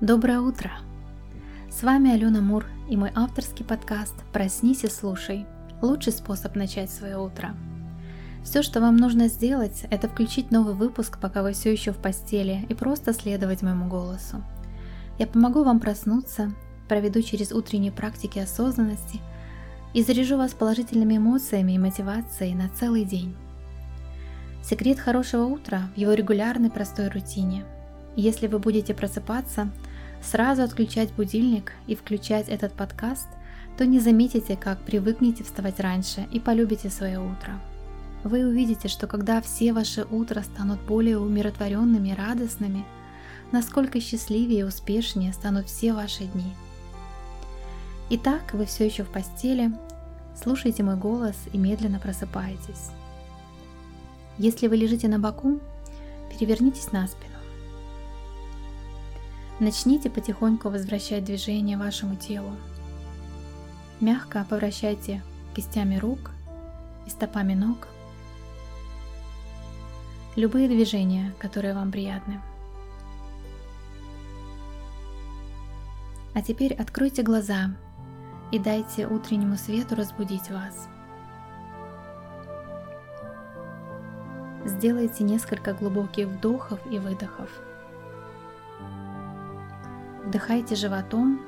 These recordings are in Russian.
Доброе утро! С вами Алена Мур и мой авторский подкаст «Проснись и слушай» – лучший способ начать свое утро. Все, что вам нужно сделать, это включить новый выпуск, пока вы все еще в постели, и просто следовать моему голосу. Я помогу вам проснуться, проведу через утренние практики осознанности и заряжу вас положительными эмоциями и мотивацией на целый день. Секрет хорошего утра в его регулярной простой рутине. Если вы будете просыпаться, сразу отключать будильник и включать этот подкаст, то не заметите, как привыкнете вставать раньше и полюбите свое утро. Вы увидите, что когда все ваши утра станут более умиротворенными и радостными, насколько счастливее и успешнее станут все ваши дни. Итак, вы все еще в постели, слушайте мой голос и медленно просыпаетесь. Если вы лежите на боку, перевернитесь на спину. Начните потихоньку возвращать движение вашему телу. Мягко повращайте кистями рук и стопами ног. Любые движения, которые вам приятны. А теперь откройте глаза и дайте утреннему свету разбудить вас. Сделайте несколько глубоких вдохов и выдохов. Вдыхайте животом,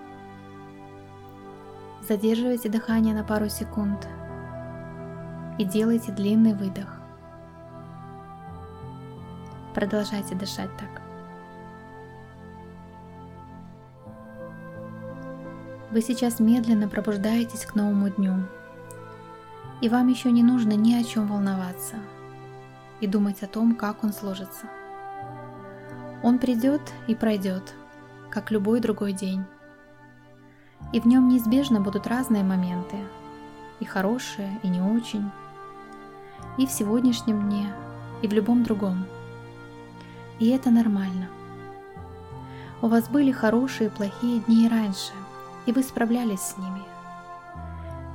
задерживайте дыхание на пару секунд и делайте длинный выдох. Продолжайте дышать так. Вы сейчас медленно пробуждаетесь к новому дню, и вам еще не нужно ни о чем волноваться – и думать о том, как он сложится. Он придет и пройдет, как любой другой день. И в нем неизбежно будут разные моменты, и хорошие, и не очень, и в сегодняшнем дне, и в любом другом. И это нормально. У вас были хорошие и плохие дни и раньше, и вы справлялись с ними.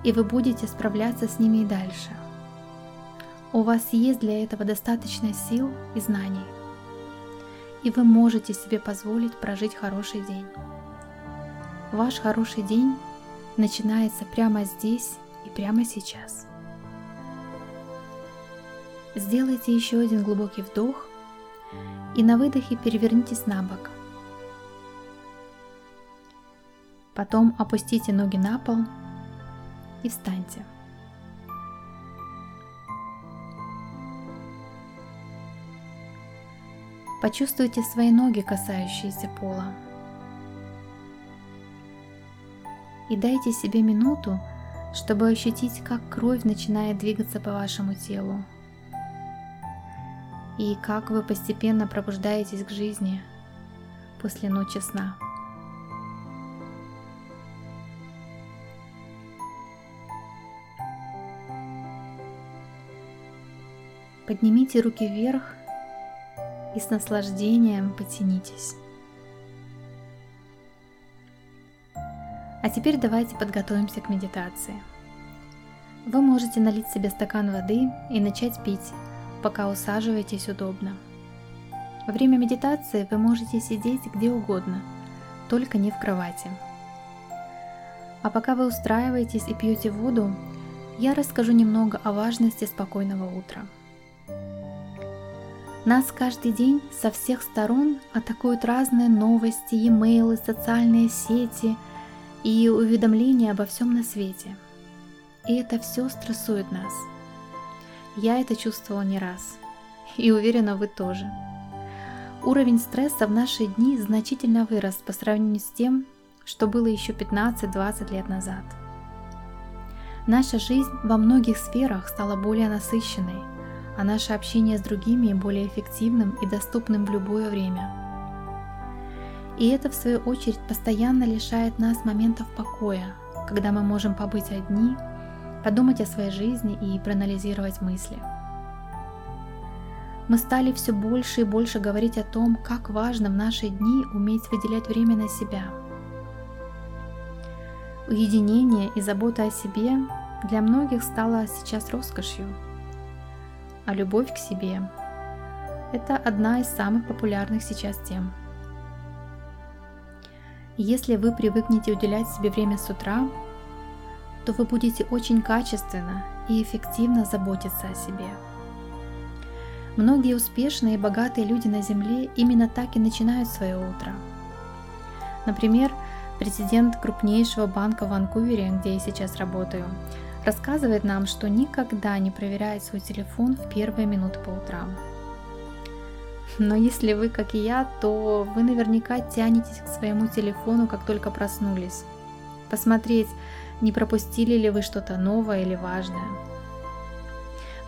И вы будете справляться с ними и дальше – у вас есть для этого достаточно сил и знаний. И вы можете себе позволить прожить хороший день. Ваш хороший день начинается прямо здесь и прямо сейчас. Сделайте еще один глубокий вдох и на выдохе перевернитесь на бок. Потом опустите ноги на пол и встаньте. Почувствуйте свои ноги, касающиеся пола. И дайте себе минуту, чтобы ощутить, как кровь начинает двигаться по вашему телу. И как вы постепенно пробуждаетесь к жизни после ночи сна. Поднимите руки вверх и с наслаждением потянитесь. А теперь давайте подготовимся к медитации. Вы можете налить себе стакан воды и начать пить, пока усаживаетесь удобно. Во время медитации вы можете сидеть где угодно, только не в кровати. А пока вы устраиваетесь и пьете воду, я расскажу немного о важности спокойного утра – нас каждый день со всех сторон атакуют разные новости, e-mail, социальные сети и уведомления обо всем на свете. И это все стрессует нас. Я это чувствовала не раз. И уверена, вы тоже. Уровень стресса в наши дни значительно вырос по сравнению с тем, что было еще 15-20 лет назад. Наша жизнь во многих сферах стала более насыщенной – а наше общение с другими более эффективным и доступным в любое время. И это, в свою очередь, постоянно лишает нас моментов покоя, когда мы можем побыть одни, подумать о своей жизни и проанализировать мысли. Мы стали все больше и больше говорить о том, как важно в наши дни уметь выделять время на себя. Уединение и забота о себе для многих стало сейчас роскошью – а любовь к себе – это одна из самых популярных сейчас тем. Если вы привыкнете уделять себе время с утра, то вы будете очень качественно и эффективно заботиться о себе. Многие успешные и богатые люди на Земле именно так и начинают свое утро. Например, президент крупнейшего банка в Ванкувере, где я сейчас работаю, рассказывает нам, что никогда не проверяет свой телефон в первые минуты по утрам. Но если вы, как и я, то вы наверняка тянетесь к своему телефону, как только проснулись. Посмотреть, не пропустили ли вы что-то новое или важное.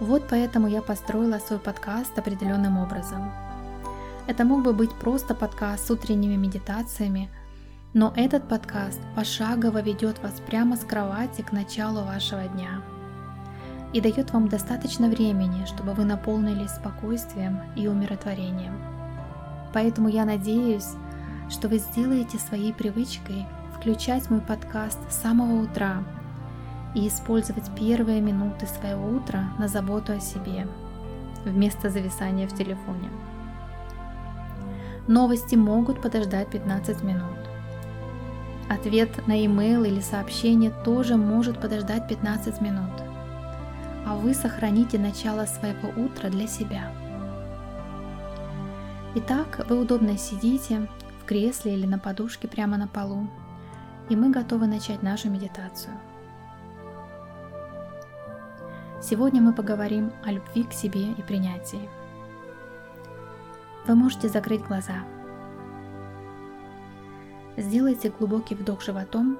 Вот поэтому я построила свой подкаст определенным образом. Это мог бы быть просто подкаст с утренними медитациями, но этот подкаст пошагово ведет вас прямо с кровати к началу вашего дня и дает вам достаточно времени, чтобы вы наполнились спокойствием и умиротворением. Поэтому я надеюсь, что вы сделаете своей привычкой включать мой подкаст с самого утра и использовать первые минуты своего утра на заботу о себе, вместо зависания в телефоне. Новости могут подождать 15 минут. Ответ на e-mail или сообщение тоже может подождать 15 минут. А вы сохраните начало своего утра для себя. Итак, вы удобно сидите в кресле или на подушке прямо на полу, и мы готовы начать нашу медитацию. Сегодня мы поговорим о любви к себе и принятии. Вы можете закрыть глаза – Сделайте глубокий вдох животом.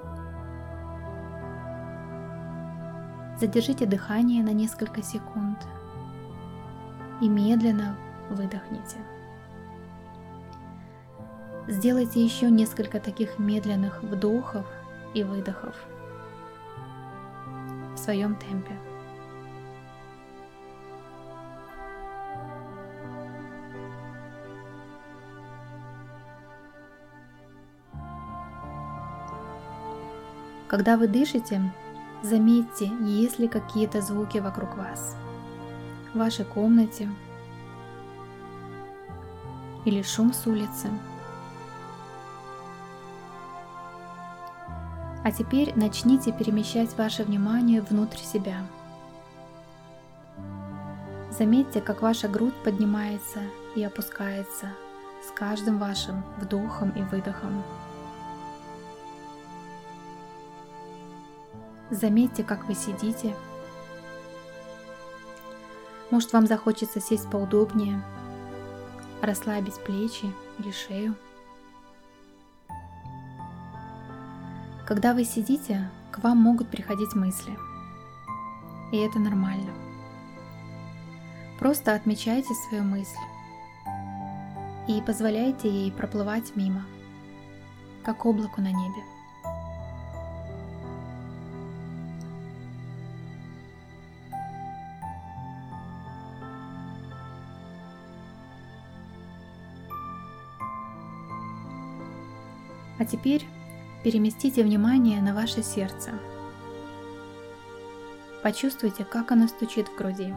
Задержите дыхание на несколько секунд и медленно выдохните. Сделайте еще несколько таких медленных вдохов и выдохов в своем темпе. Когда вы дышите, заметьте, есть ли какие-то звуки вокруг вас. В вашей комнате или шум с улицы. А теперь начните перемещать ваше внимание внутрь себя. Заметьте, как ваша грудь поднимается и опускается с каждым вашим вдохом и выдохом. Заметьте, как вы сидите. Может, вам захочется сесть поудобнее, расслабить плечи или шею. Когда вы сидите, к вам могут приходить мысли. И это нормально. Просто отмечайте свою мысль и позволяйте ей проплывать мимо, как облаку на небе. Теперь переместите внимание на ваше сердце. Почувствуйте, как оно стучит в груди.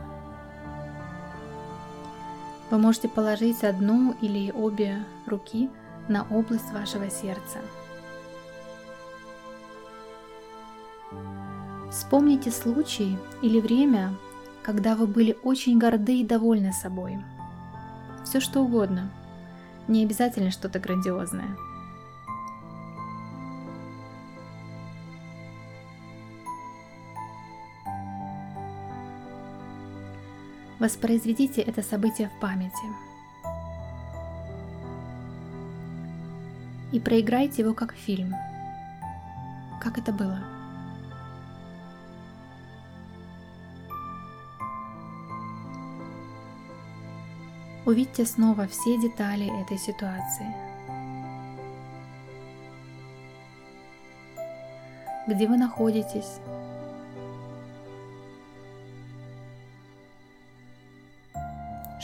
Вы можете положить одну или обе руки на область вашего сердца. Вспомните случай или время, когда вы были очень горды и довольны собой. Все что угодно, не обязательно что-то грандиозное – Воспроизведите это событие в памяти. И проиграйте его как фильм. Как это было? Увидьте снова все детали этой ситуации. Где вы находитесь?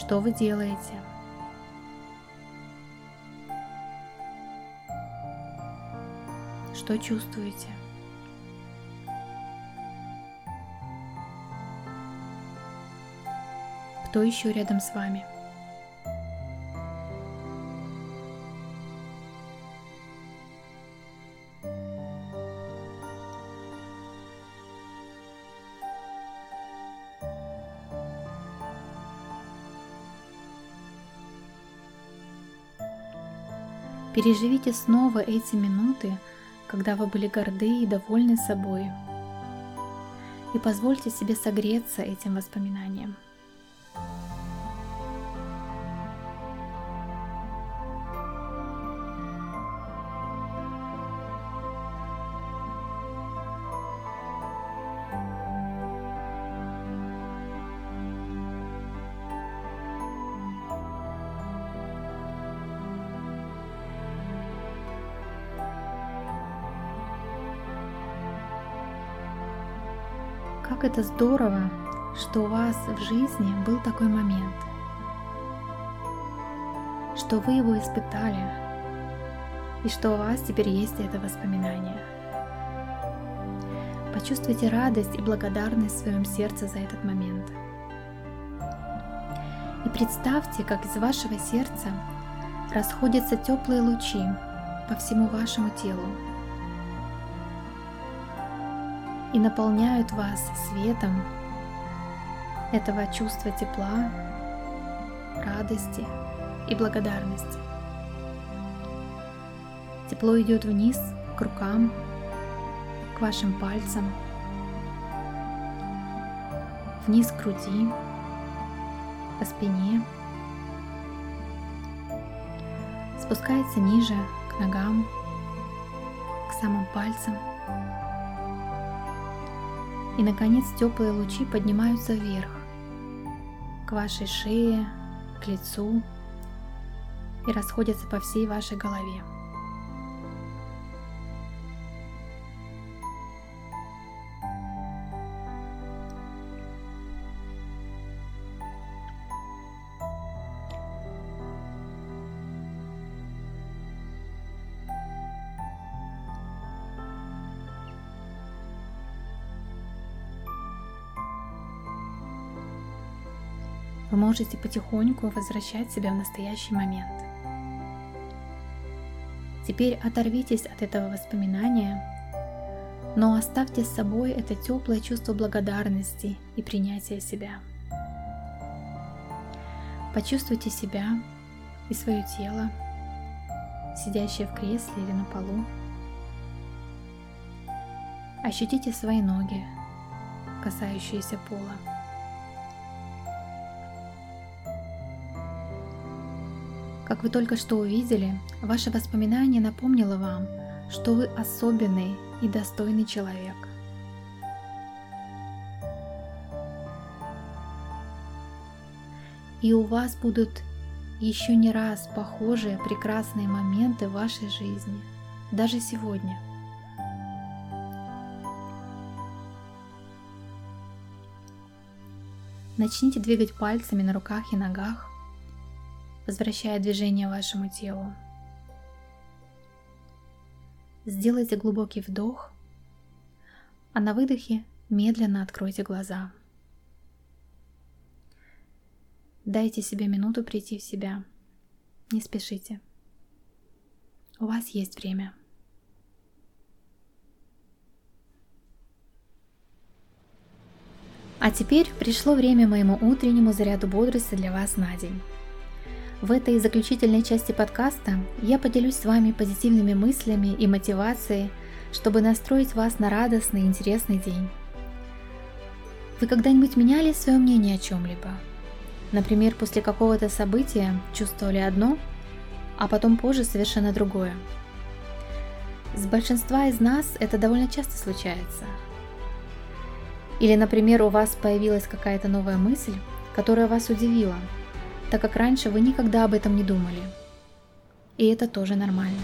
Что вы делаете? Что чувствуете? Кто еще рядом с вами? Переживите снова эти минуты, когда вы были горды и довольны собой. И позвольте себе согреться этим воспоминанием. Как это здорово, что у вас в жизни был такой момент, что вы его испытали, и что у вас теперь есть это воспоминание. Почувствуйте радость и благодарность в своем сердце за этот момент. И представьте, как из вашего сердца расходятся теплые лучи по всему вашему телу, и наполняют вас светом этого чувства тепла, радости и благодарности. Тепло идет вниз к рукам, к вашим пальцам, вниз к груди, по спине, спускается ниже к ногам, к самым пальцам – и, наконец, теплые лучи поднимаются вверх, к вашей шее, к лицу и расходятся по всей вашей голове. Можете потихоньку возвращать себя в настоящий момент. Теперь оторвитесь от этого воспоминания, но оставьте с собой это теплое чувство благодарности и принятия себя. Почувствуйте себя и свое тело, сидящее в кресле или на полу. Ощутите свои ноги, касающиеся пола. Как вы только что увидели, ваше воспоминание напомнило вам, что вы особенный и достойный человек. И у вас будут еще не раз похожие прекрасные моменты в вашей жизни, даже сегодня. Начните двигать пальцами на руках и ногах, возвращая движение вашему телу. Сделайте глубокий вдох, а на выдохе медленно откройте глаза. Дайте себе минуту прийти в себя. Не спешите. У вас есть время. А теперь пришло время моему утреннему заряду бодрости для вас на день. В этой заключительной части подкаста я поделюсь с вами позитивными мыслями и мотивацией, чтобы настроить вас на радостный и интересный день. Вы когда-нибудь меняли свое мнение о чем-либо? Например, после какого-то события чувствовали одно, а потом позже совершенно другое. С большинства из нас это довольно часто случается. Или, например, у вас появилась какая-то новая мысль, которая вас удивила – так как раньше вы никогда об этом не думали. И это тоже нормально.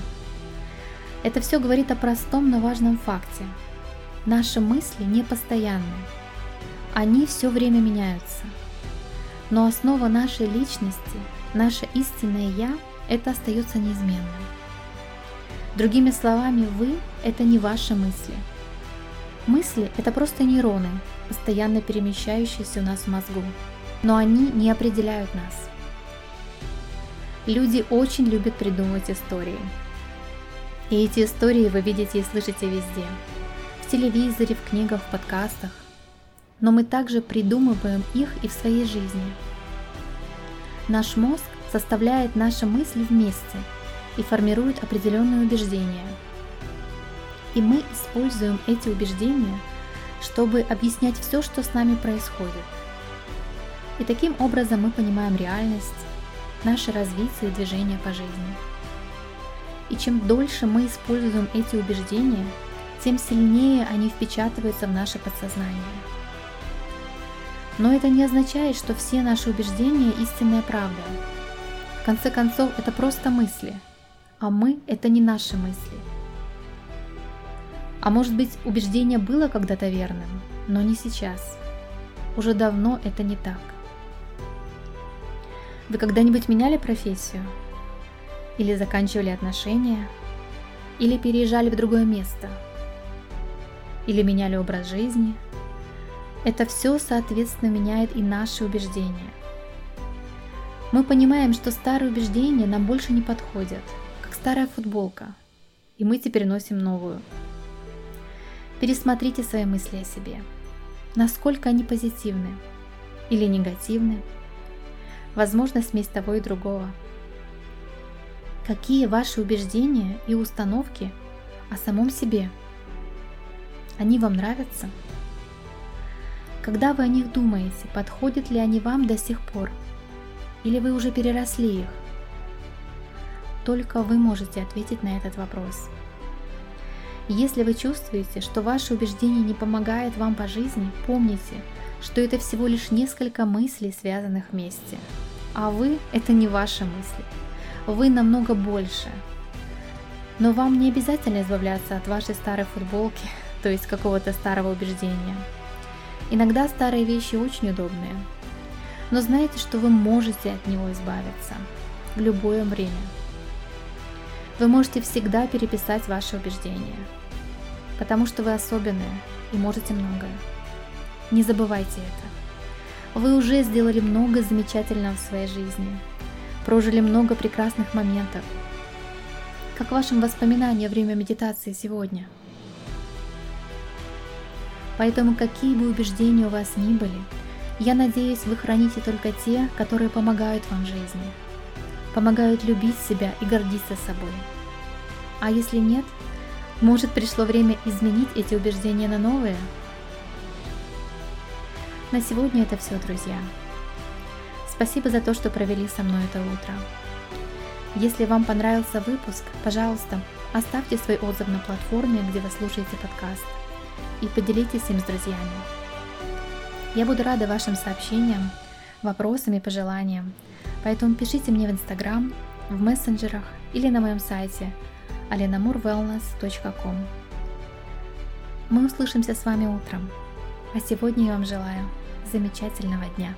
Это все говорит о простом, но важном факте. Наши мысли не постоянны. Они все время меняются. Но основа нашей личности, наше истинное «я» – это остается неизменным. Другими словами, вы – это не ваши мысли. Мысли – это просто нейроны, постоянно перемещающиеся у нас в мозгу, но они не определяют нас – Люди очень любят придумывать истории. И эти истории вы видите и слышите везде. В телевизоре, в книгах, в подкастах. Но мы также придумываем их и в своей жизни. Наш мозг составляет наши мысли вместе и формируют определенные убеждения. И мы используем эти убеждения, чтобы объяснять все, что с нами происходит. И таким образом мы понимаем реальность, наше развитие и движение по жизни. И чем дольше мы используем эти убеждения, тем сильнее они впечатываются в наше подсознание. Но это не означает, что все наши убеждения истинная правда. В конце концов, это просто мысли, а мы – это не наши мысли. А может быть, убеждение было когда-то верным, но не сейчас. Уже давно это не так. Вы когда-нибудь меняли профессию? Или заканчивали отношения? Или переезжали в другое место? Или меняли образ жизни? Это все, соответственно, меняет и наши убеждения. Мы понимаем, что старые убеждения нам больше не подходят, как старая футболка, и мы теперь носим новую. Пересмотрите свои мысли о себе. Насколько они позитивны или негативны – возможно смесь того и другого. Какие ваши убеждения и установки о самом себе? Они вам нравятся? Когда вы о них думаете, подходят ли они вам до сих пор? Или вы уже переросли их? Только вы можете ответить на этот вопрос. Если вы чувствуете, что ваше убеждение не помогает вам по жизни, помните, что это всего лишь несколько мыслей, связанных вместе – а вы – это не ваши мысли. Вы намного больше. Но вам не обязательно избавляться от вашей старой футболки, то есть какого-то старого убеждения. Иногда старые вещи очень удобные. Но знайте, что вы можете от него избавиться в любое время. Вы можете всегда переписать ваши убеждения, потому что вы особенные и можете многое. Не забывайте это. Вы уже сделали много замечательного в своей жизни, прожили много прекрасных моментов. Как вашим воспоминания время медитации сегодня? Поэтому какие бы убеждения у вас ни были, я надеюсь, вы храните только те, которые помогают вам в жизни, помогают любить себя и гордиться собой. А если нет, может пришло время изменить эти убеждения на новые – на сегодня это все, друзья. Спасибо за то, что провели со мной это утро. Если вам понравился выпуск, пожалуйста, оставьте свой отзыв на платформе, где вы слушаете подкаст, и поделитесь им с друзьями. Я буду рада вашим сообщениям, вопросам и пожеланиям, поэтому пишите мне в Инстаграм, в мессенджерах или на моем сайте alenamurwellness.com. Мы услышимся с вами утром, а сегодня я вам желаю замечательного дня.